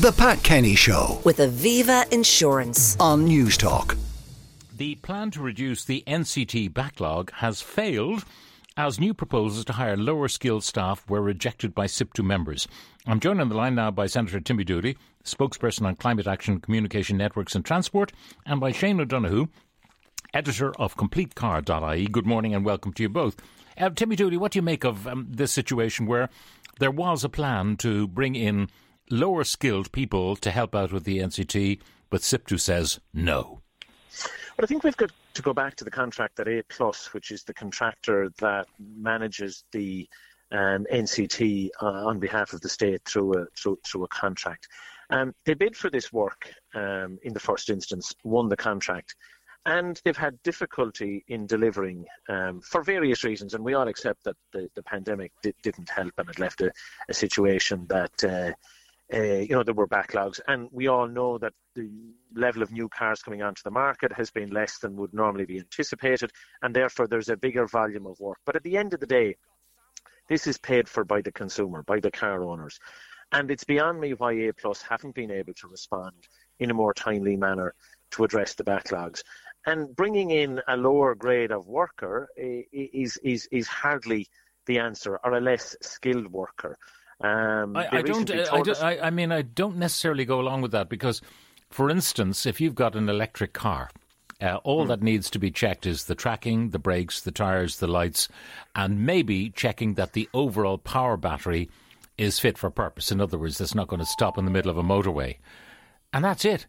The Pat Kenny Show with Aviva Insurance. on Newstalk. The plan to reduce the NCT backlog has failed as new proposals to hire lower skilled staff were rejected by SIPTU members. I'm joined on the line now by Senator Timmy Dooley, spokesperson on climate action, communication networks and transport, and by Shane O'Donoghue, editor of CompleteCar.ie. Good morning and welcome to you both. Uh, Timmy Dooley, what do you make of um, this situation where there was a plan to bring in lower skilled people to help out with the NCT, but SIPTU says no? But I think we've got to go back to the contract that Applus, which is the contractor that manages the um, NCT uh, on behalf of the state through a through, through a contract. Um, they bid for this work um, in the first instance, won the contract, and they've had difficulty in delivering um, for various reasons. And we all accept that the, the pandemic di- didn't help, and it left a, a situation that. Uh, uh, you know, there were backlogs, and we all know that the level of new cars coming onto the market has been less than would normally be anticipated, and therefore there's a bigger volume of work. But at the end of the day, this is paid for by the consumer, by the car owners, and it's beyond me why Applus haven't been able to respond in a more timely manner to address the backlogs. And bringing in a lower grade of worker eh, is is is hardly the answer, or a less skilled worker. Um, I, I don't. recently I, don't- I, mean, I don't necessarily go along with that because, for instance, if you've got an electric car, uh, all that needs to be checked is the tracking, the brakes, the tires, the lights, and maybe checking that the overall power battery is fit for purpose. In other words, it's not going to stop in the middle of a motorway, and that's it.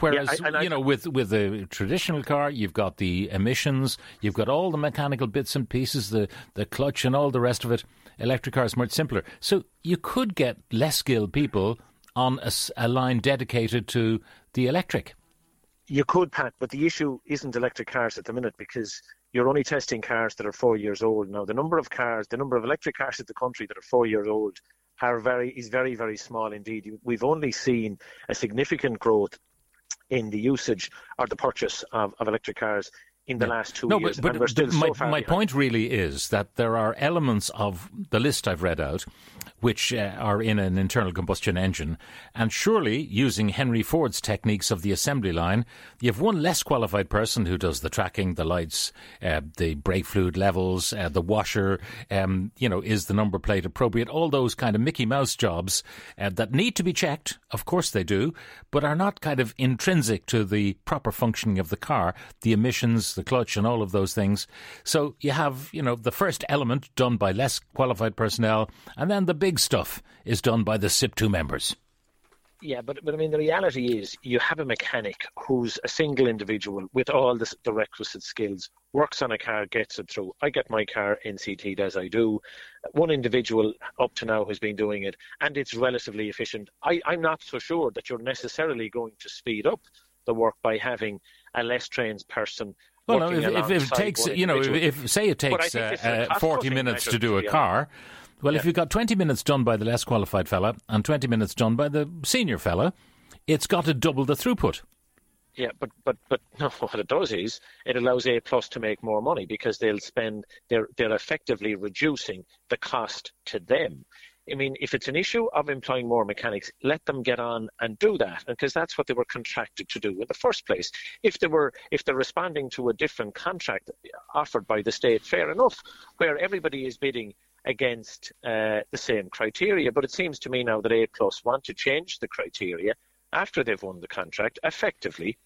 Whereas, and I- you know, with with a traditional car, you've got the emissions, you've got all the mechanical bits and pieces, the the clutch, and all the rest of it. Electric cars much simpler, so you could get less skilled people on a line dedicated to the electric. You could, Pat, but the issue isn't electric cars at the minute because you're only testing cars that are four years old. Now, the number of cars, the number of electric cars in the country that are four years old are very is very very small indeed. We've only seen a significant growth in the usage or the purchase of, of electric cars in the last two No, years, but, but still the- so my, far my point really is that there are elements of the list I've read out which uh, are in an internal combustion engine, and surely using Henry Ford's techniques of the assembly line, you have one less qualified person who does the tracking, the lights, uh, the brake fluid levels, uh, the washer, um, you know, is the number plate appropriate? All those kind of Mickey Mouse jobs uh, that need to be checked, of course they do, but are not kind of intrinsic to the proper functioning of the car, the emissions, the clutch, and all of those things. So you have, you know, the first element done by less qualified personnel, and then the big stuff is done by the SIPTU members. Yeah, but but I mean the reality is you have a mechanic who's a single individual with all the, the requisite skills, works on a car, gets it through. I get my car NCT'd as I do. One individual up to now has been doing it, and it's relatively efficient. I, I'm not so sure that you're necessarily going to speed up the work by having a less trained person. Well, no, if, if, if it takes, you know, if, if say it takes uh, uh, 40 minutes to do a car, well, if you've got 20 minutes done by the less qualified fella and 20 minutes done by the senior fella, it's got to double the throughput. Yeah, but but but no, what it does is it allows Applus to make more money because they'll spend they're they're effectively reducing the cost to them. I mean, if it's an issue of employing more mechanics, let them get on and do that, because that's what they were contracted to do in the first place. If they were, if they're responding to a different contract offered by the state, fair enough, where everybody is bidding against uh, the same criteria. But it seems to me now that Applus want to change the criteria after they've won the contract, effectively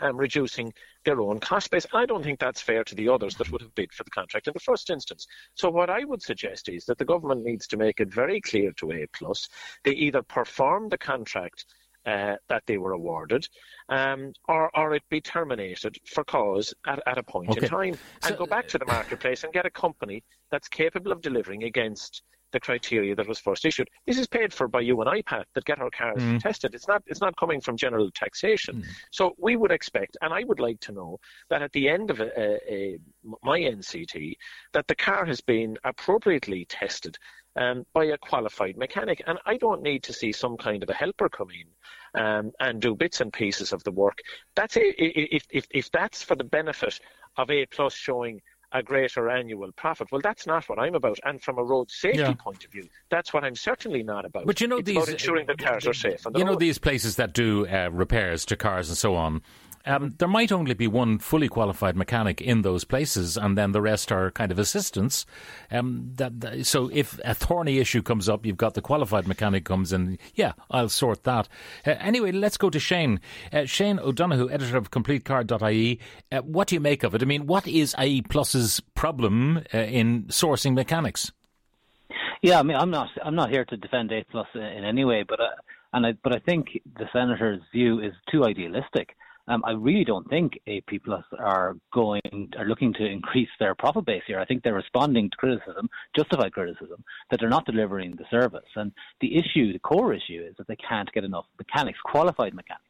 um, reducing their own cost base. I don't think that's fair to the others that would have bid for the contract in the first instance. So what I would suggest is that the government needs to make it very clear to Applus they either perform the contract uh, that they were awarded, um, or, or it be terminated for cause at, at a point Okay. in time, and So- go back to the marketplace and get a company that's capable of delivering against the criteria that was first issued. This is paid for by you and IPAT that get our cars tested. It's not it's not coming from general taxation. So we would expect, and I would like to know that at the end of a, a, a, my NCT, that the car has been appropriately tested um, by a qualified mechanic. And I don't need to see some kind of a helper come in um, and do bits and pieces of the work. That's a, i- i- if, if if that's for the benefit of Applus showing a greater annual profit. Well, that's not what I'm about. And from a road safety yeah. point of view, that's what I'm certainly not about. But you know, it's these ensuring that cars are safe. you know, road. these places that do uh, repairs to cars and so on. Um, there might only be one fully qualified mechanic in those places, and then the rest are kind of assistants. Um, that, that, so if a thorny issue comes up, you've got the qualified mechanic comes in. Yeah, I'll sort that. Uh, anyway, let's go to Shane. Uh, Shane O'Donoghue, editor of CompleteCar.ie. Uh, what do you make of it? I mean, what is IE Plus's problem uh, in sourcing mechanics? Yeah, I mean, I'm not, I'm not here to defend Applus in any way, but, uh, and I, but I think the senator's view is too idealistic. Um, I really don't think AP Plus are going are looking to increase their profit base here. I think they're responding to criticism, justified criticism, that they're not delivering the service. And the issue, the core issue, is that they can't get enough mechanics, qualified mechanics.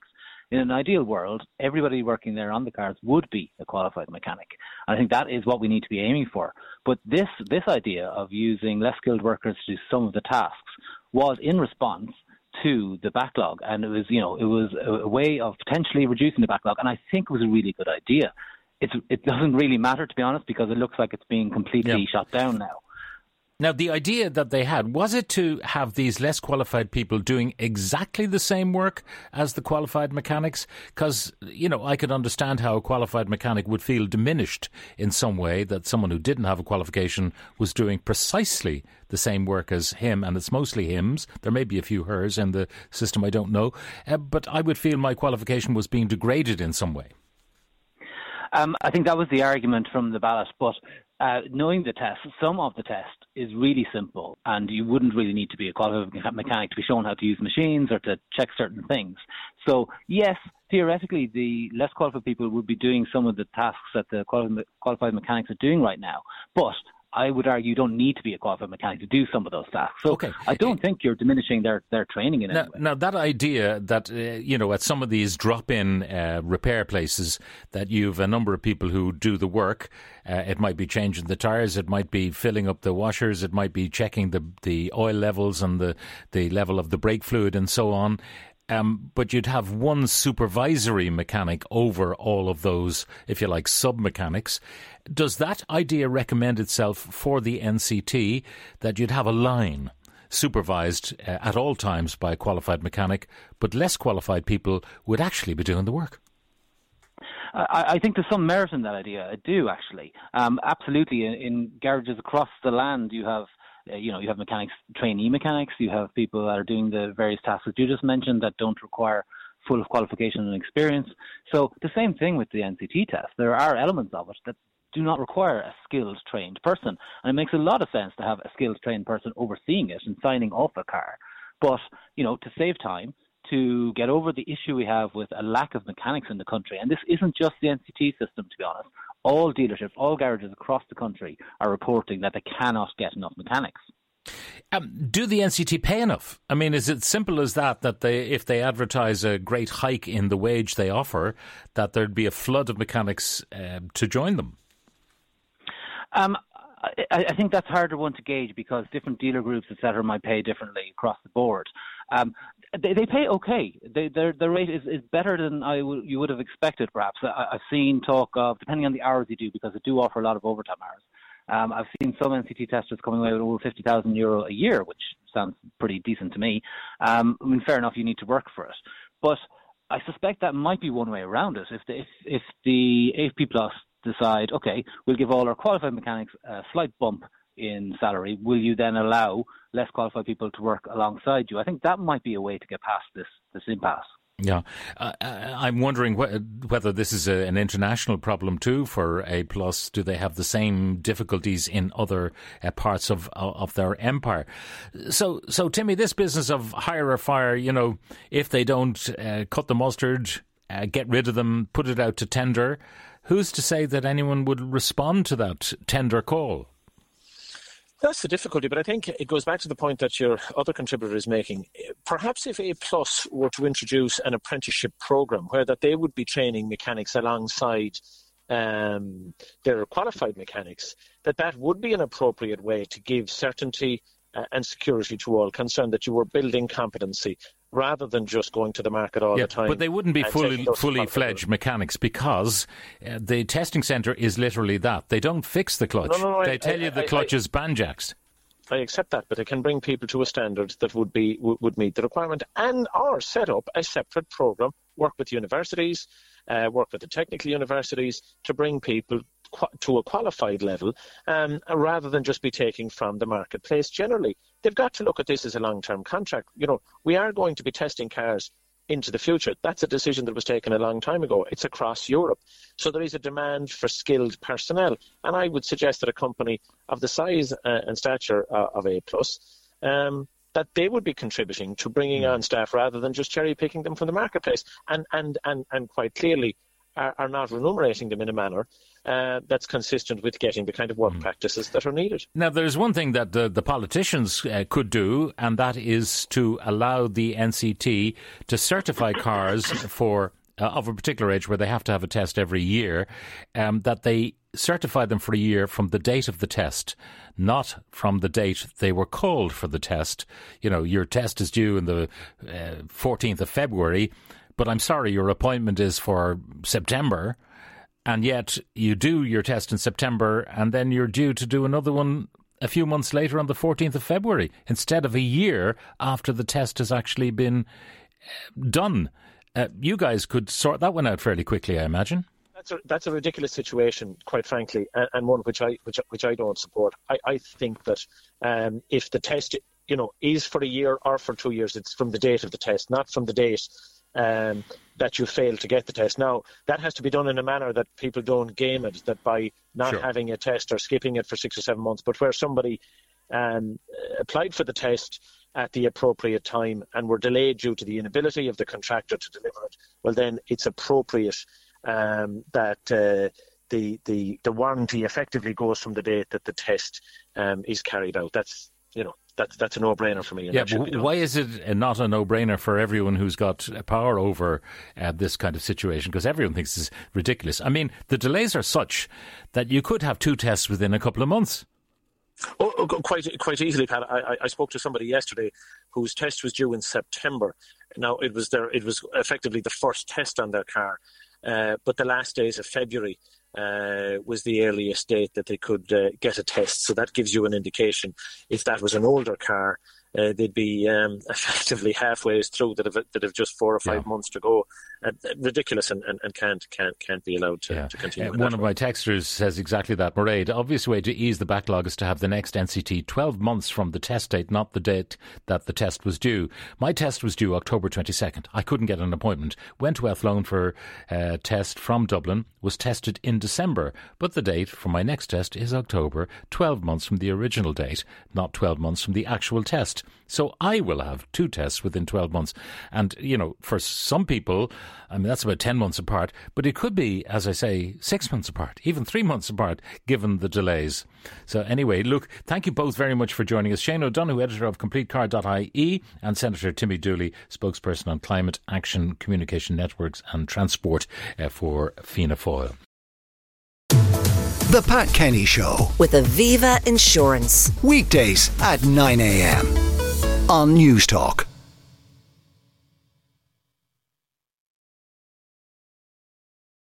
In an ideal world, everybody working there on the cars would be a qualified mechanic. And I think that is what we need to be aiming for. But this this idea of using less skilled workers to do some of the tasks was in response to the backlog, and it was you know it was a way of potentially reducing the backlog, and I think it was a really good idea. It's, it doesn't really matter to be honest because it looks like it's being completely yeah. shut down now. Now, the idea that they had was it to have these less qualified people doing exactly the same work as the qualified mechanics? Because, you know, I could understand how a qualified mechanic would feel diminished in some way that someone who didn't have a qualification was doing precisely the same work as him, and it's mostly hims. There may be a few hers in the system, I don't know. Uh, but I would feel my qualification was being degraded in some way. Um, I think that was the argument from the ballot, but uh, knowing the test, some of the test is really simple, and you wouldn't really need to be a qualified mechanic to be shown how to use machines or to check certain things. So, yes, theoretically, the less qualified people would be doing some of the tasks that the qualified mechanics are doing right now. But I would argue you don't need to be a qualified mechanic to do some of those tasks. So okay. I don't think you're diminishing their, their training in now, any way. Now, that idea that, uh, you know, at some of these drop in uh, repair places, that you've a number of people who do the work, uh, it might be changing the tyres, it might be filling up the washers, it might be checking the, the oil levels and the, the level of the brake fluid and so on. Um, but you'd have one supervisory mechanic over all of those, if you like, sub mechanics. Does that idea recommend itself for the NCT that you'd have a line supervised uh, at all times by a qualified mechanic, but less qualified people would actually be doing the work? I, I think there's some merit in that idea. I do actually. Um, absolutely, in, in, garages across the land, you have Uh, you know, you have mechanics, trainee mechanics, you have people that are doing the various tasks that you just mentioned that don't require full qualification and experience. So the same thing with the NCT test. There are elements of it that do not require a skilled trained person. And it makes a lot of sense to have a skilled trained person overseeing it and signing off a car. But, you know, to save time, to get over the issue we have with a lack of mechanics in the country, and this isn't just the NCT system, to be honest all dealerships, all garages across the country are reporting that they cannot get enough mechanics. Um, do the NCT pay enough? I mean, is it simple as that? That they, if they advertise a great hike in the wage they offer, that there'd be a flood of mechanics uh, to join them? Um, I, I, think that's harder one to gauge because different dealer groups, etc., might pay differently across the board. Um, they, they pay okay. They, their their rate is, is better than I w- you would have expected. Perhaps I, I've seen talk of depending on the hours you do because they do offer a lot of overtime hours. Um, I've seen some NCT testers coming away with over fifty thousand euro a year, which sounds pretty decent to me. Um, I mean, fair enough, you need to work for it, but I suspect that might be one way around it. If the, if, if the AFP Plus decide, okay, we'll give all our qualified mechanics a slight bump in salary, will you then allow less qualified people to work alongside you? I think that might be a way to get past this this impasse. Yeah, uh, uh I'm wondering wh- whether this is a, an international problem too for Applus. Do they have the same difficulties in other uh, parts of of their empire? So, so Timmy, this business of hire or fire, you know, if they don't uh, cut the mustard, uh, get rid of them, put it out to tender. Who's to say that anyone would respond to that tender call? That's the difficulty, but I think it goes back to the point that your other contributor is making. Perhaps if Applus were to introduce an apprenticeship program where that they would be training mechanics alongside um, their qualified mechanics, that that would be an appropriate way to give certainty uh, and security to all concerned that you were building competency rather than just going to the market all yeah, the time. But they wouldn't be fully fully fledged mechanics because uh, the testing centre is literally that. They don't fix the clutch. No, no, no, they I, tell I, you the I, clutch is banjaxed. I accept that, but it can bring people to a standard that would be would meet the requirement, and or set up a separate program, work with universities, uh, work with the technical universities to bring people to a qualified level, um, rather than just be taking from the marketplace generally. They've got to look at this as a long-term contract. You know, we are going to be testing cars into the future. That's a decision that was taken a long time ago. It's across Europe. So there is a demand for skilled personnel. And I would suggest that a company of the size uh, and stature uh, of A, plus, um, that they would be contributing to bringing on staff rather than just cherry picking them from the marketplace. And, and, and, and quite clearly, are, are not remunerating them in a manner uh, that's consistent with getting the kind of work mm. practices that are needed. Now, there's one thing that the, the politicians uh, could do, and that is to allow the NCT to certify cars for uh, of a particular age where they have to have a test every year, um, that they certify them for a year from the date of the test, not from the date they were called for the test. You know, your test is due in the uh, 14th of February but I'm sorry, your appointment is for September, and yet you do your test in September, and then you're due to do another one a few months later on the 14th of February, instead of a year after the test has actually been uh, done. Uh, you guys could sort that one out fairly quickly, I imagine. That's a, that's a ridiculous situation, quite frankly, and, and one which I which, which I don't support. I, I think that um, if the test, you know, is for a year or for two years, it's from the date of the test, not from the date um, that you fail to get the test. Now, that has to be done in a manner that people don't game it, that by not sure. having a test or skipping it for six or seven months, but where somebody um, applied for the test at the appropriate time and were delayed due to the inability of the contractor to deliver it, well, then it's appropriate um, that. Uh, the, the, the warranty effectively goes from the date that the test um, is carried out. That's you know that's that's a no-brainer for me. Yeah, why is it not a no-brainer for everyone who's got power over uh, this kind of situation? Because everyone thinks it's ridiculous. I mean, the delays are such that you could have two tests within a couple of months. Oh, oh quite quite easily, Pat. I, I spoke to somebody yesterday whose test was due in September. Now it was their it was effectively the first test on their car, uh, but the last days of February uh, was the earliest date that they could uh, get a test. So that gives you an indication if that was an older car uh, they'd be um, effectively halfway through that have that have just four or five yeah. months to go. Uh, ridiculous and, and, and, can't can't can't be allowed to, yeah. to continue. Uh, one of my texters says exactly that. Mairead, the obvious way to ease the backlog is to have the next NCT 12 months from the test date, not the date that the test was due. My test was due October 22nd. I couldn't get an appointment. Went to Athlone for a uh, test from Dublin. Was tested in December, but the date for my next test is October, 12 months from the original date, not 12 months from the actual test. So I will have two tests within 12 months. And, you know, for some people, I mean, that's about 10 months apart, but it could be, as I say, six months apart, even three months apart, given the delays. So, anyway, look, thank you both very much for joining us. Shane O'Donoghue, editor of CompleteCar.ie, and Senator Timmy Dooley, spokesperson on climate action, communication networks, and transport uh, for Fianna Fáil. The Pat Kenny Show with Aviva Insurance. Weekdays at 9 a.m. on Newstalk.